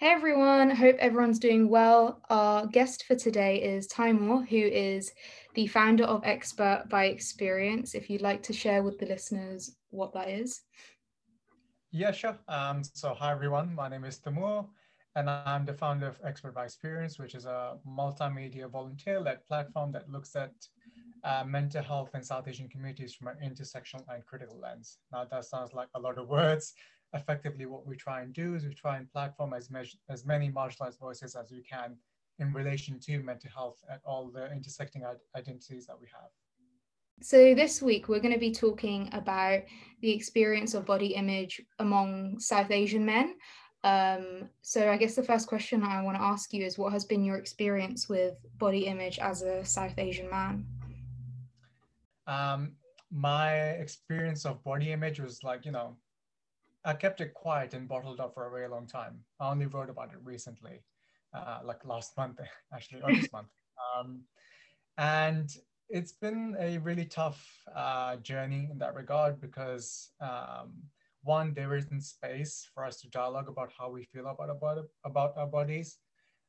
Hey everyone, hope everyone's doing well. Our guest for today is Taimour, who is the founder of Expert by Experience. If you'd like to share with the listeners what that is. Yeah, sure. Um, so, hi everyone, my name is Taimour, and I'm the founder of Expert by Experience, which is a multimedia volunteer led platform that looks at uh, mental health in South Asian communities from an intersectional and critical lens. Now, that sounds like a lot of words. Effectively, what we try and do is we try and platform as, as many marginalized voices as we can in relation to mental health and all the intersecting identities that we have. So, this week we're going to be talking about the experience of body image among South Asian men. Um, so, I guess the first question I want to ask you is what has been your experience with body image as a South Asian man? Um, my experience of body image was like, you know, I kept it quiet and bottled up for a very long time. I only wrote about it recently, uh, like last month, actually, or this month. Um, and it's been a really tough uh, journey in that regard because um, one, there isn't space for us to dialogue about how we feel about our, about our bodies.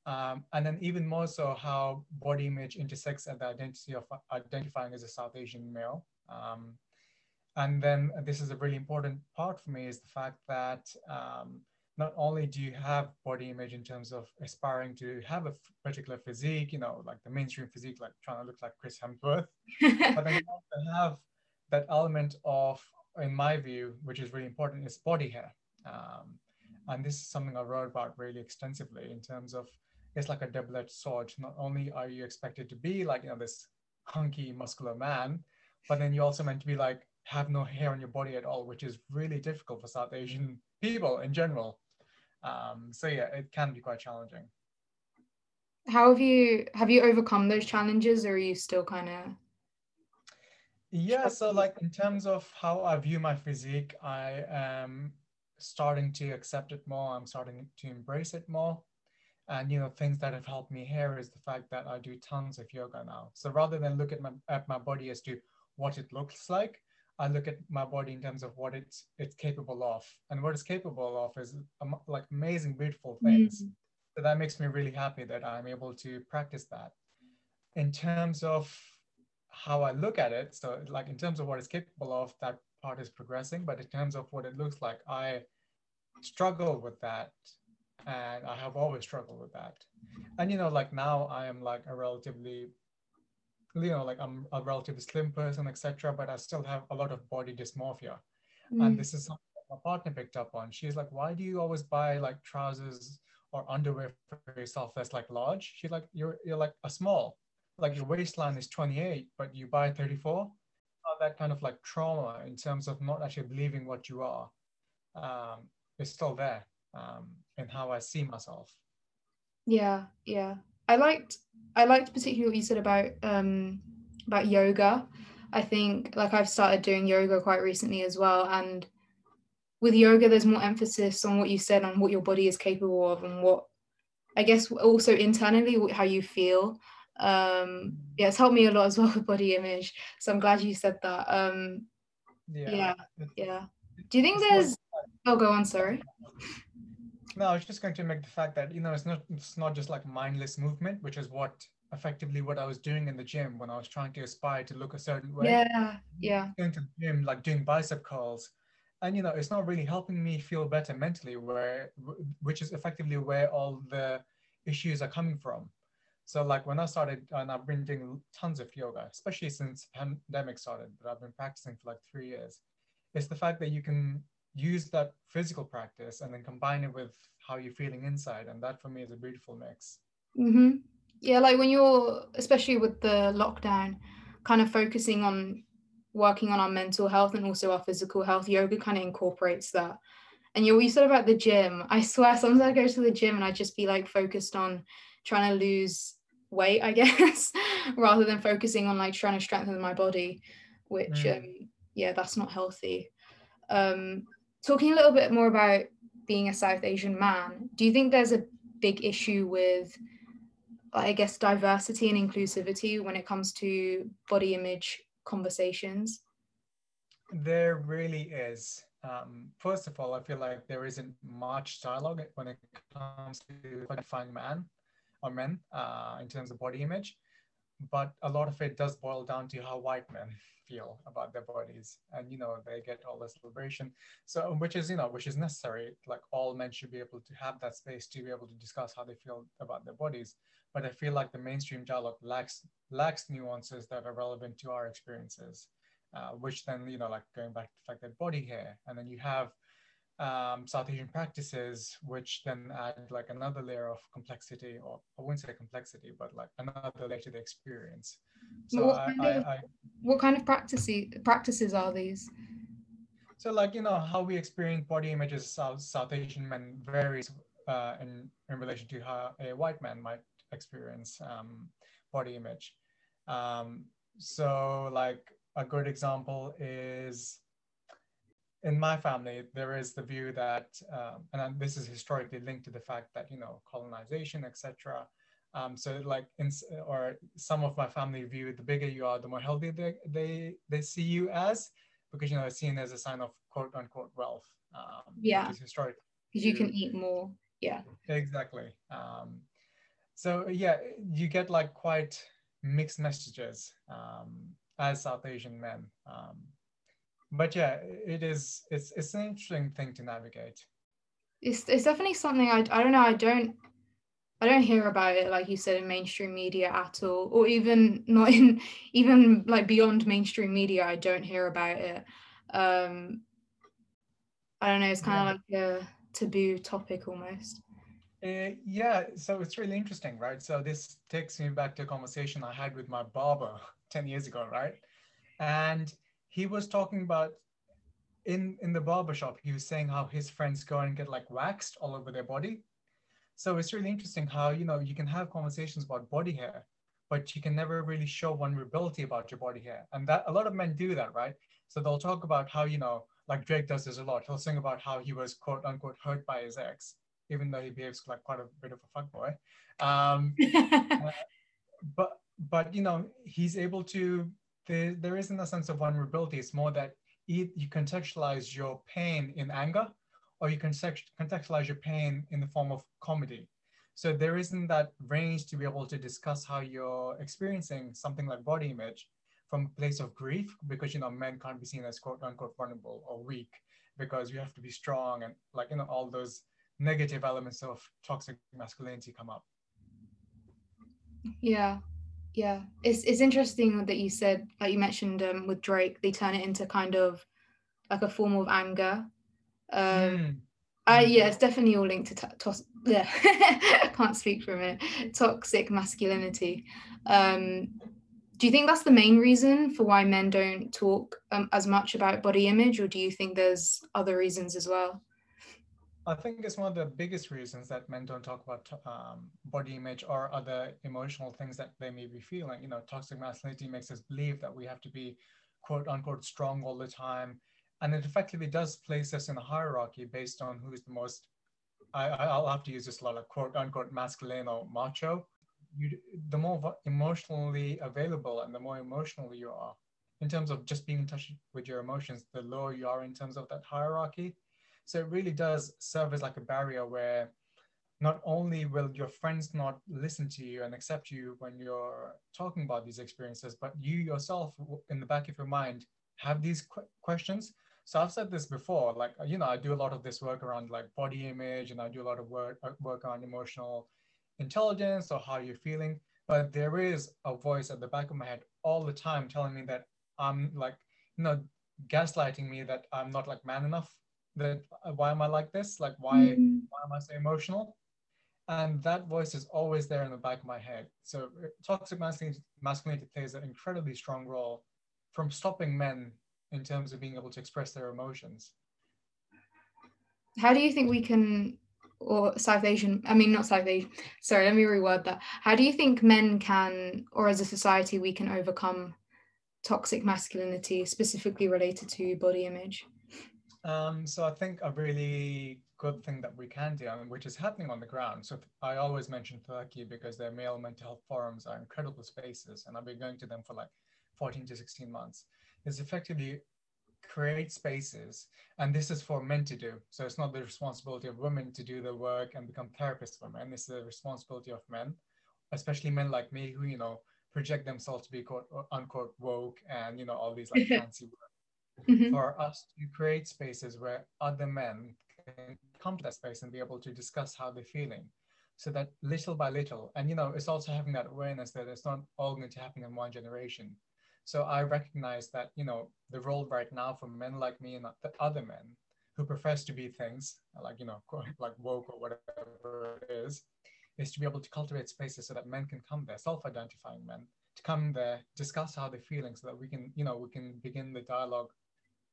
Um, and then even more so how body image intersects at the identity of identifying as a South Asian male. Um, and then this is a really important part for me is the fact that um, not only do you have body image in terms of aspiring to have a particular physique, you know, like the mainstream physique, like trying to look like Chris Hemsworth, but then you also have that element of, in my view, which is really important, is body hair. Um, and this is something I wrote about really extensively in terms of it's like a double-edged sword. Not only are you expected to be like, you know, this hunky, muscular man, but then you're also meant to be like, have no hair on your body at all, which is really difficult for South Asian people in general. Um, so yeah, it can be quite challenging. How have you have you overcome those challenges, or are you still kind of? Yeah, so like in terms of how I view my physique, I am starting to accept it more. I'm starting to embrace it more. And you know, things that have helped me here is the fact that I do tons of yoga now. So rather than look at my at my body as to what it looks like, I look at my body in terms of what it's it's capable of, and what it's capable of is um, like amazing, beautiful things. Mm. So that makes me really happy that I'm able to practice that. In terms of how I look at it, so like in terms of what it's capable of, that part is progressing. But in terms of what it looks like, I struggle with that, and I have always struggled with that. And you know, like now I am like a relatively you know, like I'm a relatively slim person, etc., but I still have a lot of body dysmorphia. Mm. And this is something my partner picked up on. She's like, why do you always buy like trousers or underwear for yourself that's like large? She's like, you're you're like a small, like your waistline is 28, but you buy 34. That kind of like trauma in terms of not actually believing what you are um, is still there um, in how I see myself. Yeah, yeah. I liked I liked particularly what you said about um about yoga. I think like I've started doing yoga quite recently as well and with yoga there's more emphasis on what you said on what your body is capable of and what I guess also internally how you feel. Um yeah, it's helped me a lot as well with body image. So I'm glad you said that. Um yeah. Yeah. yeah. Do you think there's oh go on, sorry. No, I was just going to make the fact that you know it's not it's not just like mindless movement, which is what effectively what I was doing in the gym when I was trying to aspire to look a certain way. Yeah, yeah. Going to the gym, like doing bicep curls, and you know it's not really helping me feel better mentally, where which is effectively where all the issues are coming from. So like when I started, and I've been doing tons of yoga, especially since pandemic started, but I've been practicing for like three years. It's the fact that you can use that physical practice and then combine it with how you're feeling inside and that for me is a beautiful mix mm-hmm. yeah like when you're especially with the lockdown kind of focusing on working on our mental health and also our physical health yoga kind of incorporates that and you, you said about the gym i swear sometimes i go to the gym and i just be like focused on trying to lose weight i guess rather than focusing on like trying to strengthen my body which mm. um, yeah that's not healthy um, talking a little bit more about being a South Asian man, do you think there's a big issue with, I guess, diversity and inclusivity when it comes to body image conversations? There really is. um, first of all, I feel like there isn't much dialogue when it comes to defining man or men uh, in terms of body image, but a lot of it does boil down to how white men feel about their bodies, and you know they get all this liberation. So, which is you know which is necessary. Like all men should be able to have that space to be able to discuss how they feel about their bodies. But I feel like the mainstream dialogue lacks lacks nuances that are relevant to our experiences uh, which then, you know, like going back to the fact that body hair, and then you have um, South Asian practices, which then add like another layer of complexity, or I wouldn't say complexity, but like another layer to the experience. So what, I, kind I, of, I, what kind of practices practices are these? so like you know how we experience body images South, South Asian men varies uh, in in relation to how a white man might experience um, body image. Um, so like a good example is in my family, there is the view that, um, and this is historically linked to the fact that, you know, colonization, etc. Um, so like, in, or some of my family view, the bigger you are, the more healthy they, they, they see you as, because, you know, it's seen as a sign of quote unquote wealth. Um, yeah. Because you can eat more. Yeah. Exactly. Um, so yeah, you get like quite mixed messages. Um, as South Asian men. Um, but yeah, it is. It's it's an interesting thing to navigate. It's it's definitely something I I don't know. I don't I don't hear about it like you said in mainstream media at all, or even not in even like beyond mainstream media. I don't hear about it. Um, I don't know. It's kind of yeah. like a taboo topic almost. Uh, yeah, so it's really interesting, right? So this takes me back to a conversation I had with my barber 10 years ago, right? And he was talking about in in the barbershop, he was saying how his friends go and get like waxed all over their body. So it's really interesting how you know you can have conversations about body hair, but you can never really show vulnerability about your body hair. And that a lot of men do that, right? So they'll talk about how, you know, like Drake does this a lot. He'll sing about how he was quote unquote hurt by his ex, even though he behaves like quite a bit of a fuckboy. Um, uh, but but you know he's able to there, there isn't a sense of vulnerability it's more that you contextualize your pain in anger or you can contextualize your pain in the form of comedy. So there isn't that range to be able to discuss how you're experiencing something like body image from a place of grief because you know men can't be seen as quote unquote vulnerable or weak because you have to be strong and like you know all those negative elements of toxic masculinity come up. Yeah. Yeah. It's it's interesting that you said like you mentioned um, with drake they turn it into kind of like a form of anger um mm. uh, yeah it's definitely all linked to t- tos- yeah can't speak from it toxic masculinity um do you think that's the main reason for why men don't talk um, as much about body image or do you think there's other reasons as well I think it's one of the biggest reasons that men don't talk about um, body image or other emotional things that they may be feeling. You know, toxic masculinity makes us believe that we have to be quote unquote strong all the time. And it effectively does place us in a hierarchy based on who's the most, I, I'll have to use this a lot of quote unquote masculine or macho. You, the more emotionally available and the more emotional you are in terms of just being in touch with your emotions, the lower you are in terms of that hierarchy. So it really does serve as like a barrier where not only will your friends not listen to you and accept you when you're talking about these experiences, but you yourself in the back of your mind have these qu- questions. So I've said this before, like, you know, I do a lot of this work around like body image and I do a lot of work, uh, work on emotional intelligence or how you're feeling. But there is a voice at the back of my head all the time telling me that I'm like, you know, gaslighting me that I'm not like man enough that uh, why am I like this? Like why mm. why am I so emotional? And that voice is always there in the back of my head. So uh, toxic masculinity, masculinity plays an incredibly strong role from stopping men in terms of being able to express their emotions. How do you think we can, or South Asian, I mean, not South Asian, sorry, let me reword that. How do you think men can, or as a society, we can overcome toxic masculinity, specifically related to body image? Um, so I think a really good thing that we can do, which is happening on the ground. So I always mention Taraki because their male mental health forums are incredible spaces, and I've been going to them for like 14 to 16 months. Is effectively create spaces, and this is for men to do. So it's not the responsibility of women to do the work and become therapists for men. It's the responsibility of men, especially men like me who, you know, project themselves to be quote unquote woke and you know all these like fancy words. Mm-hmm. For us to create spaces where other men can come to that space and be able to discuss how they're feeling. So that little by little, and you know, it's also having that awareness that it's not all going to happen in one generation so I recognize that, you know, the role right now for men like me and the other men who profess to be things like, you know, like woke or whatever it is, is to be able to cultivate spaces so that men can come there, self-identifying men, to come there, discuss how they're feeling so that we can, you know, we can begin the dialogue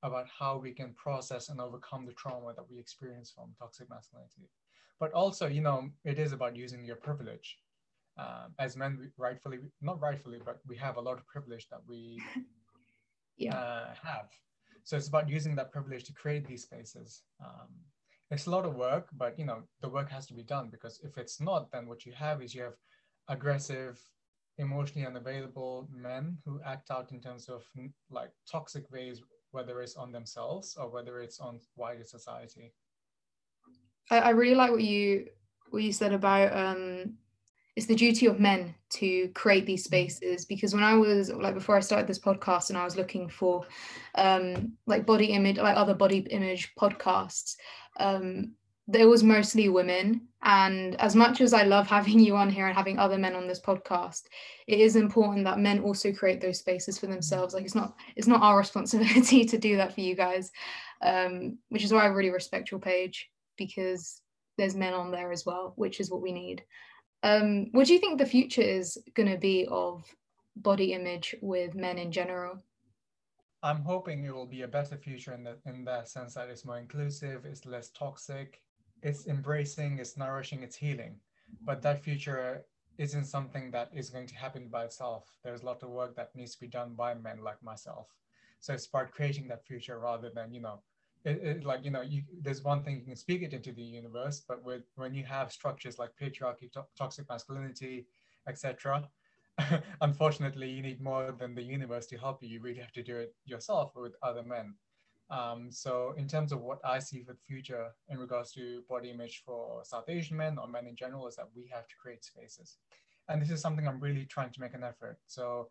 about how we can process and overcome the trauma that we experience from toxic masculinity. But also, you know, it is about using your privilege um, as men we rightfully not rightfully but we have a lot of privilege that we yeah. uh, have. So it's about using that privilege to create these spaces. Um, it's a lot of work but you know the work has to be done because if it's not then what you have is you have aggressive emotionally unavailable men who act out in terms of like toxic ways whether it's on themselves or whether it's on wider society. I, I really like what you what you said about um it's the duty of men to create these mm. spaces because when I was like before I started this podcast and I was looking for um like body image like other body image podcasts um there was mostly women. And as much as I love having you on here and having other men on this podcast it is important that men also create those spaces for themselves. Like it's not it's not our responsibility to do that for you guys um which is why I really respect your page because there's men on there as well which is what we need um, what do you think the future is going to be of body image with men in general? I'm hoping it will be a better future in the in that sense that it's more inclusive, it's less toxic, it's embracing, it's nourishing, it's healing. But that future isn't something that is going to happen by itself. There's a lot of work that needs to be done by men like myself. So it's about creating that future rather than, you know, it, it, like you know you, there's one thing you can speak it into the universe but with when you have structures like patriarchy to- toxic masculinity etc unfortunately you need more than the universe to help you. You really have to do it yourself with other men. Um, so in terms of what i see for the future in regards to body image for south asian men or men in general is that we have to create spaces. And this is something i'm really trying to make an effort. So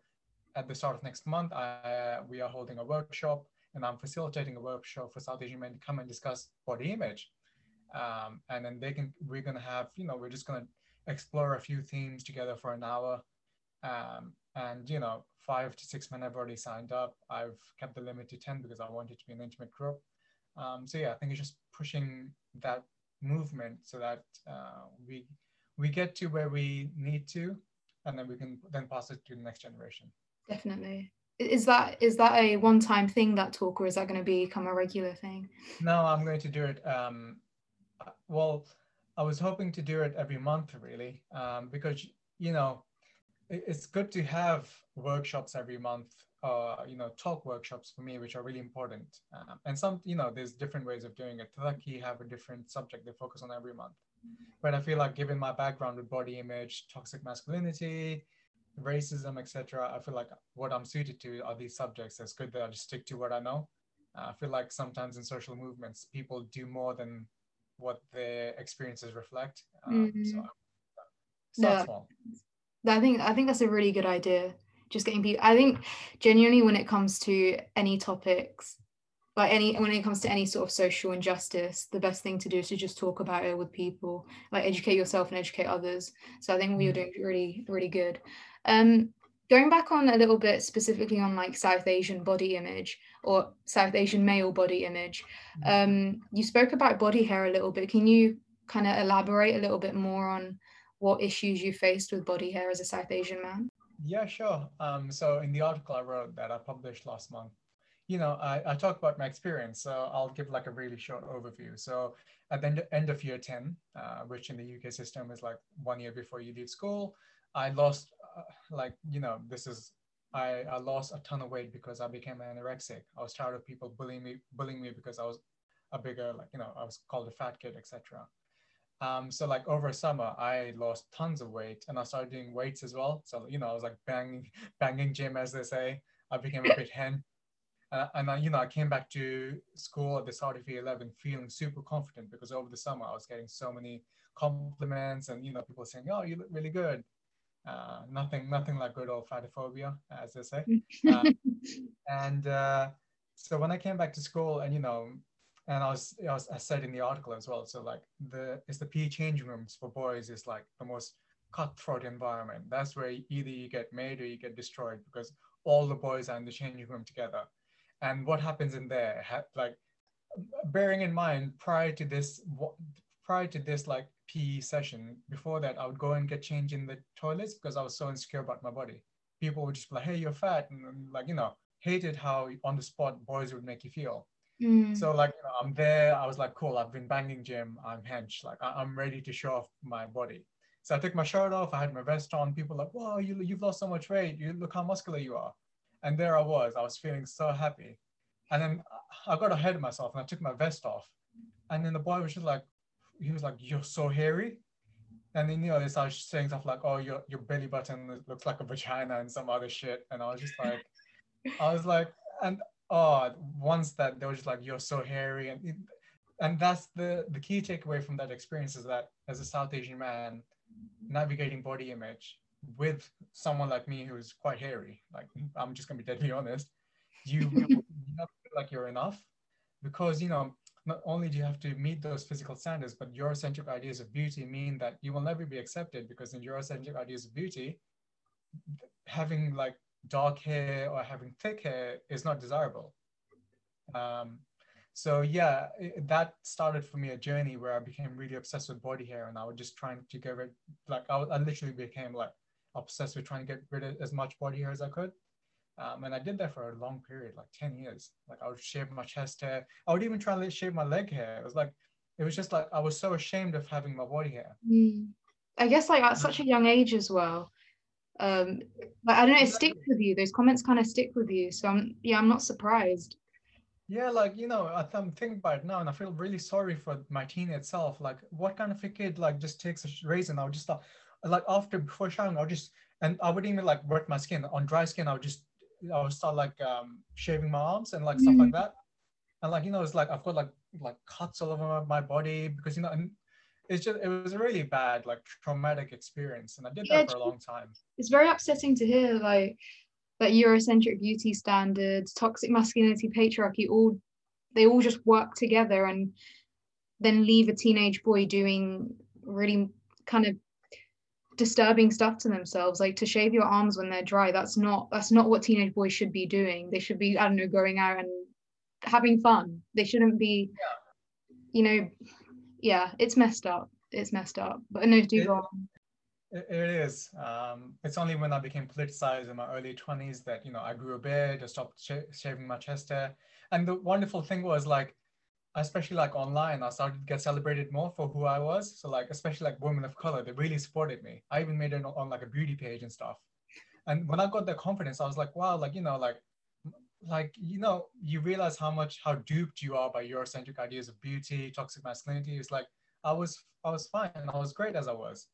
at the start of next month I, we are holding a workshop and I'm facilitating a workshop for South Asian men to come and discuss body image. Um, and then they can, we're going to have, you know, we're just going to explore a few themes together for an hour. Um, and, you know, five to six men have already signed up. I've kept the limit to 10 because I want it to be an intimate group. Um, so yeah, I think it's just pushing that movement so that uh, we, we get to where we need to, and then we can then pass it to the next generation. Definitely is that is that a one time thing that talk or is that going to become a regular thing? No i'm going to do it um well i was hoping to do it every month really um, because you know it's good to have workshops every month uh, you know talk workshops for me which are really important um, and some you know there's different ways of doing it. Taraki have a different subject they focus on every month. But i feel like given my background with body image toxic masculinity racism, etc. I feel like what I'm suited to are these subjects. It's good that I just stick to what I know. Uh, I feel like sometimes in social movements, people do more than what their experiences reflect. Um, mm-hmm. So yeah. small. I think I think that's a really good idea. Just getting people. I think genuinely, when it comes to any topics, like any when it comes to any sort of social injustice the best thing to do is to just talk about it with people like educate yourself and educate others so i think we are mm. doing really really good um going back on a little bit specifically on like south asian body image or south asian male body image mm. um you spoke about body hair a little bit can you kind of elaborate a little bit more on what issues you faced with body hair as a south asian man yeah sure um so in the article i wrote that i published last month you know, I, I talk about my experience, so I'll give like a really short overview. So at the end, end of year 10, uh, which in the UK system is like one year before you leave school, I lost like, you know, this is, I, I lost a ton of weight because I became anorexic. I was tired of people bullying me, bullying me because I was a bigger, like, you know, I was called a fat kid, etc. Um, so like over summer, I lost tons of weight and I started doing weights as well. So, you know, I was like banging, banging gym, as they say. I became a bit hen Uh, and I, you know, I came back to school at the start of year 11 feeling super confident because over the summer I was getting so many compliments and, you know, people saying, oh, you look really good. Uh, nothing, nothing like good old fattyphobia, as they say. Uh, and uh, so when I came back to school and, you know, and I was, I was, I said in the article as well. So like the, it's the PE changing rooms for boys is like the most cutthroat environment. That's where either you get made or you get destroyed because all the boys are in the changing room together. And what happens in there, like bearing in mind prior to this, prior to this like PE session, before that, I would go and get changed in the toilets because I was so insecure about my body. People would just be like, hey, you're fat. And, and like, you know, hated how on the spot boys would make you feel. Mm. So like, you know, I'm there. I was like, cool. I've been banging gym. I'm hench. Like, I- I'm ready to show off my body. So I took my shirt off. I had my vest on. People like, "Wow, you you've lost so much weight. You look how muscular you are." And there I was. I was feeling so happy. And then I got ahead of myself and I took my vest off. And then the boy was just like, he was like, "You're so hairy." And then you know they started saying stuff like, "Oh, your your belly button looks like a vagina" and some other shit. And I was just like, I was like, and oh, once that they were just like, "You're so hairy," and and that's the the key takeaway from that experience is that as a South Asian man, navigating body image with someone like me who's quite hairy, like I'm just gonna be deadly honest, you, you never feel like you're enough because you know not only do you have to meet those physical standards, but Eurocentric ideas of beauty mean that you will never be accepted because in Eurocentric ideas of beauty, having like dark hair or having thick hair is not desirable. Um, so yeah, it, that started for me a journey where I became really obsessed with body hair, and I was just trying to get rid, like I, I literally became like obsessed with trying to get rid of as much body hair as I could. Um, and I did that for a long period, like 10 years. Like I would shave my chest hair. I would even try to shave my leg hair. It was like, it was just like, I was so ashamed of having my body hair. Mm. I guess like at such a young age as well. Um, like, I don't know, it sticks with you. Those comments kind of stick with you. So I'm, yeah, I'm not surprised. Yeah, like you know, I'm thinking about it now, and I feel really sorry for my teen itself. Like, what kind of a kid like just takes a raisin? I would just start, like after before showering, I would just and I wouldn't even like wet my skin on dry skin. I would just I would start like um shaving my arms and like mm-hmm. stuff like mm-hmm. that. And like you know, it's like I've got like like cuts all over my body because you know, and it's just it was a really bad like traumatic experience, and I did that for a long time. It's very upsetting to hear like that Eurocentric beauty standards, toxic masculinity, patriarchy, all they all just work together and then leave a teenage boy doing really kind of disturbing stuff to themselves like to shave your arms when they're dry that's not that's not what teenage boys should be doing. They should be i don't know going out and having fun. They shouldn't be you know yeah it's messed up. It's messed up. But no do go on. it is. Um, it's only when I became politicized in my early 20s that, you know, I grew a beard, I stopped sh- shaving my chest hair. And the wonderful thing was like, especially like online, I started to get celebrated more for who I was. So like, especially like women of color, they really supported me. I even made it on, like a beauty page and stuff. And when I got that confidence, I was like, wow, like, you know, like, like, you know, you realize how much, how duped you are by Eurocentric ideas of beauty, toxic masculinity. It's like, I was, I was fine. I was great as I was.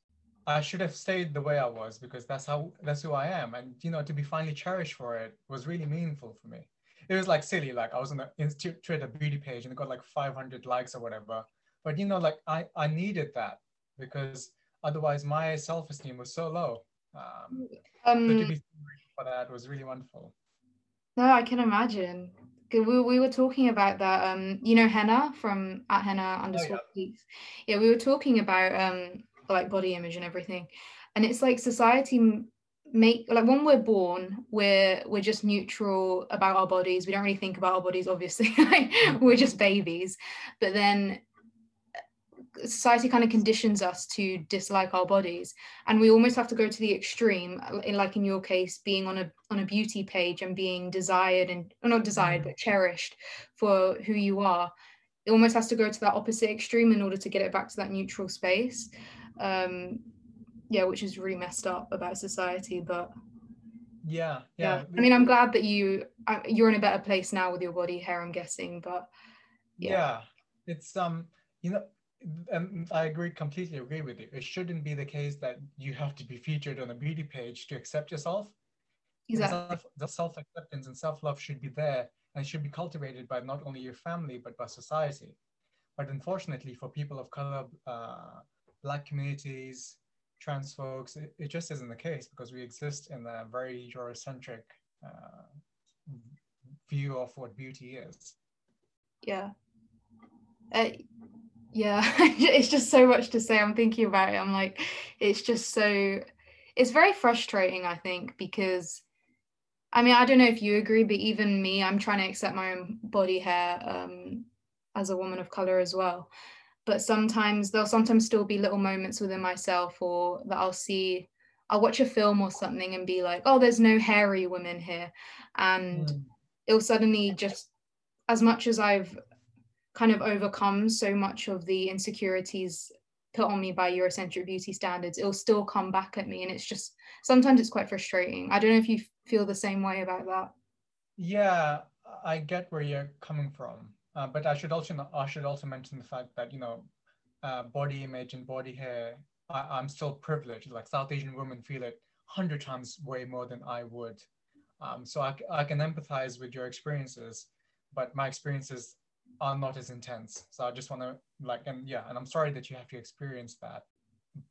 I should have stayed the way I was because that's how that's who I am. And you know, to be finally cherished for it was really meaningful for me. It was like silly, like I was on the Twitter beauty page and it got like 500 likes or whatever. But you know, like I, I needed that because otherwise my self-esteem was so low. Um, um, so to be for that was really wonderful. No, I can imagine. We, we were talking about that. Um, you know, Henna from at Henna underscore oh, yeah. yeah, we were talking about um like body image and everything and it's like society make like when we're born we're we're just neutral about our bodies. We don't really think about our bodies obviously. We're just babies. But then uh, society kind of conditions us to dislike our bodies. And we almost have to go to the extreme in like in your case being on a on a beauty page and being desired and not desired mm. but cherished for who you are. It almost has to go to that opposite extreme in order to get it back to that neutral space. Um yeah which is really messed up about society but yeah yeah, yeah. i mean i'm glad that you you're in a better place now with your body hair i'm guessing but yeah, yeah. it's um you know and I agree completely agree with you. It shouldn't be the case that you have to be featured on a beauty page to accept yourself. Exactly. The self acceptance and self love should be there and should be cultivated by not only your family but by society. But unfortunately, for people of color, uh, black communities, trans folks, it, it, just isn't the case because we exist in a very Eurocentric uh, view of what beauty is. Yeah. Uh, yeah, it's just so much to say. I'm thinking about it. I'm like, it's just so, it's very frustrating, I think, because I mean, I don't know if you agree, but even me, I'm trying to accept my own body hair um, as a woman of color as well. But sometimes there'll sometimes still be little moments within myself, or that I'll see, I'll watch a film or something and be like, oh, there's no hairy women here. And mm. it'll suddenly just, as much as I've kind of overcome so much of the insecurities put on me by Eurocentric beauty standards, it'll still come back at me. And it's just sometimes it's quite frustrating. I don't know if you feel the same way about that. Yeah, I get where you're coming from. Uh, but I should also I should also mention the fact that you know, uh, body image and body hair. I, am still privileged. Like South Asian women feel it hundred times way more than I would. Um, so I, I can empathize with your experiences, but my experiences are not as intense. So I just want to like, and yeah, and I'm sorry that you have to experience that.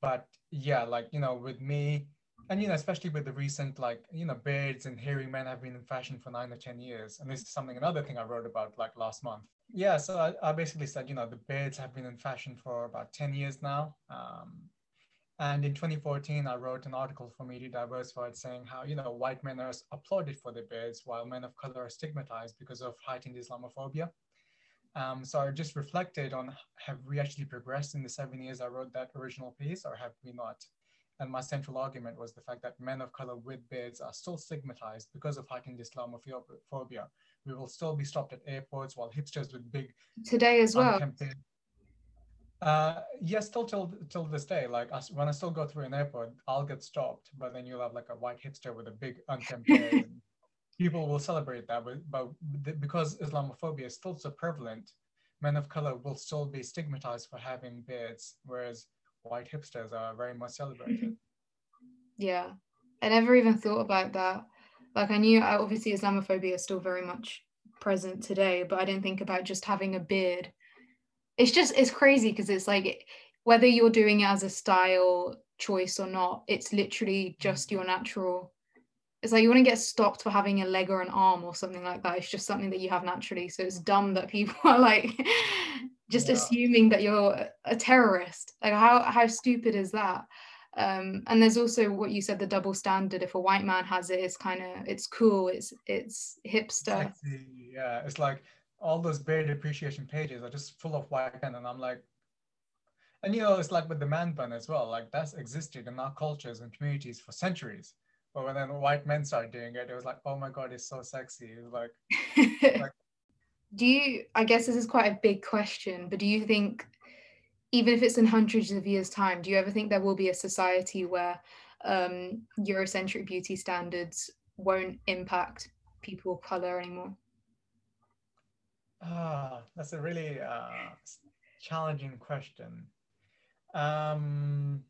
But yeah, like, you know, with me, and you know, especially with the recent, like, you know, beards and hairy men have been in fashion for nine or 10 years. And this is something, another thing I wrote about like last month. Yeah, so I, I basically said, you know, the beards have been in fashion for about 10 years now. Um, and in 2014, I wrote an article for Media Diversified saying how, you know, white men are applauded for their beards while men of color are stigmatized because of heightened Islamophobia. Um, so I just reflected on have we actually progressed in the seven years I wrote that original piece or have we not? And my central argument was the fact that men of color with beards are still stigmatized because of heightened Islamophobia. We will still be stopped at airports while hipsters with big today as well. Uh, yes, still till till this day. Like when I still go through an airport, I'll get stopped, but then you'll have like a white hipster with a big unkempt beard people will celebrate that, but, but because Islamophobia is still so prevalent, men of color will still be stigmatized for having beards, whereas white hipsters are very much celebrated. Yeah, I never even thought about that. Like I knew, obviously, Islamophobia is still very much present today, but I didn't think about just having a beard. It's just it's crazy because it's like whether you're doing it as a style choice or not, it's literally just your natural it's like you to get stopped for having a leg or an arm or something like that. It's just something that you have naturally. So it's dumb that people are like just yeah. assuming that you're a terrorist. Like how how stupid is that? Um, and there's also what you said, the double standard. If a white man has it, it's kind of it's cool. It's it's hipster. Exactly. Yeah, it's like all those beard appreciation pages are just full of white men, and I'm like, and you know, it's like with the man bun as well. Like that's existed in our cultures and communities for centuries but when then white men started doing it, it was like, oh my god, it's so sexy. It was like, like do you i guess this is quite a big question but do you think even if it's in hundreds of years time do you ever think there will be a society where um, eurocentric beauty standards won't impact people of color anymore? Ah that's a really uh, challenging question. Um,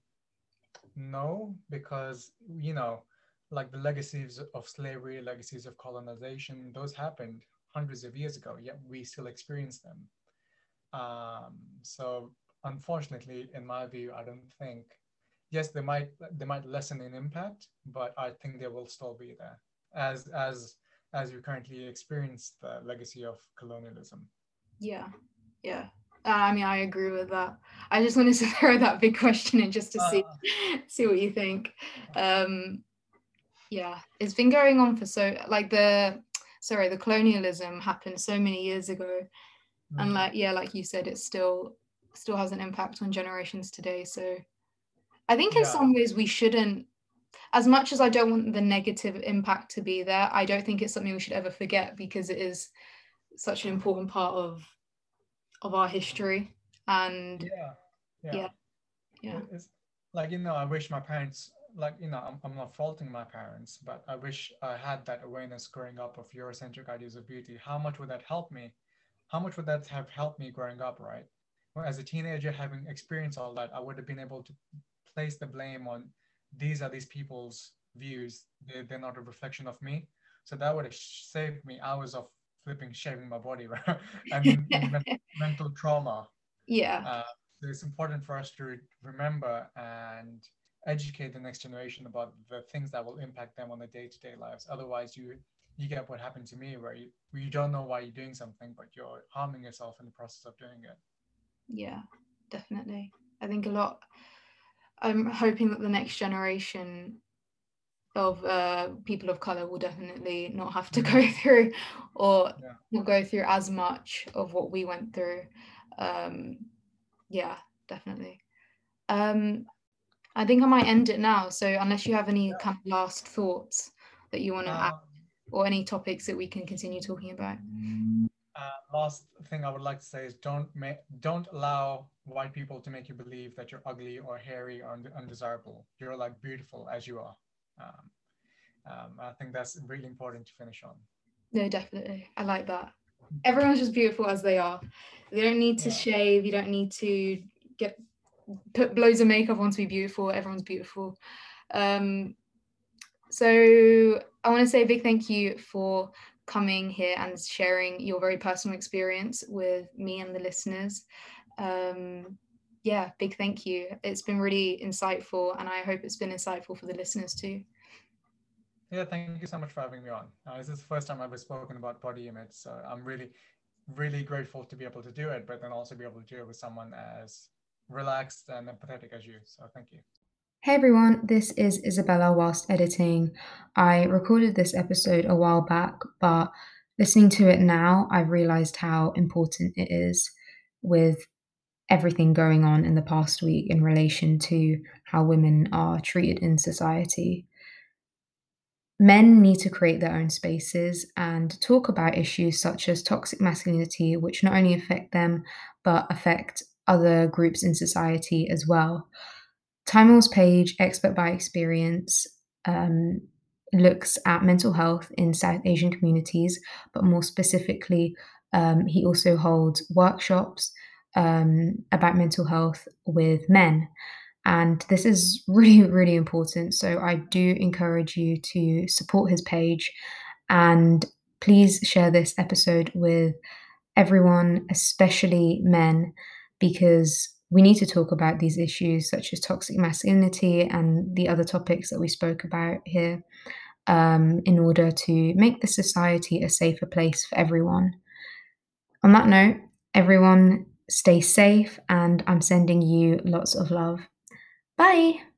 no because you know like the legacies of slavery, legacies of colonization, those happened hundreds of years ago, yet we still experience them. Um, so unfortunately, in my view, I don't think, yes, they might they might lessen in impact, but I think they will still be there as as as we currently experience the legacy of colonialism. Yeah, yeah. Uh, I mean, I agree with that. I just wanted to throw that big question in just to uh, see see what you think. Um, yeah it's been going on for so like the sorry the colonialism happened so many years ago mm. and like yeah like you said it still still has an impact on generations today so i think in yeah. some ways we shouldn't as much as i don't want the negative impact to be there i don't think it's something we should ever forget because it is such an important part of of our history and yeah yeah yeah, yeah. It's like you know i wish my parents like you know I'm, I'm not faulting my parents but i wish i had that awareness growing up of eurocentric ideas of beauty how much would that help me how much would that have helped me growing up right well, as a teenager having experienced all that i would have been able to place the blame on these are these people's views they're, they're not a reflection of me so that would have saved me hours of flipping shaving my body, right? and mental trauma. Yeah. Uh, so it's important for us to remember and educate the next generation about the things that will impact them on their day-to-day lives. Otherwise, you you get what happened to me, where you, where you don't know why you're doing something, but you're harming yourself in the process of doing it. Yeah, definitely. I think a lot. I'm hoping that the next generation of uh, people of color will definitely not have to go through or yeah. not go through as much of what we went through. Um, yeah, definitely. Um, I think I might end it now. So unless you have any kind of last thoughts that you want to um, add, or any topics that we can continue talking about. Uh, last thing I would like to say is don't make don't allow white people to make you believe that you're ugly or hairy or undesirable. You're like beautiful as you are. Um, um, I think that's really important to finish on. No, definitely. I like that. Everyone's just beautiful as they are. They don't need to yeah. shave. You don't need to get put loads of makeup on to be beautiful. Everyone's beautiful. Um, so I want to say a big thank you for coming here and sharing your very personal experience with me and the listeners. Um, yeah, big thank you. It's been really insightful, and I hope it's been insightful for the listeners too. Yeah, thank you so much for having me on. Uh, this is the first time I've ever spoken about body image, so I'm really, really grateful to be able to do it, but then also be able to do it with someone as relaxed and empathetic as you. So thank you. Hey everyone, this is Isabella whilst editing. I recorded this episode a while back, but listening to it now, I've realized how important it is with everything going on in the past week in relation to how women are treated in society. Men need to create their own spaces and talk about issues such as toxic masculinity, which not only affect them but affect other groups in society as well. Taimour's page, Expert by Experience, um, looks at mental health in South Asian communities, but more specifically, um, he also holds workshops um, about mental health with men. And this is really, really important. So I do encourage you to support his page and please share this episode with everyone, especially men, because we need to talk about these issues such as toxic masculinity and the other topics that we spoke about here um, in order to make the society a safer place for everyone. On that note, everyone stay safe and I'm sending you lots of love. Bye.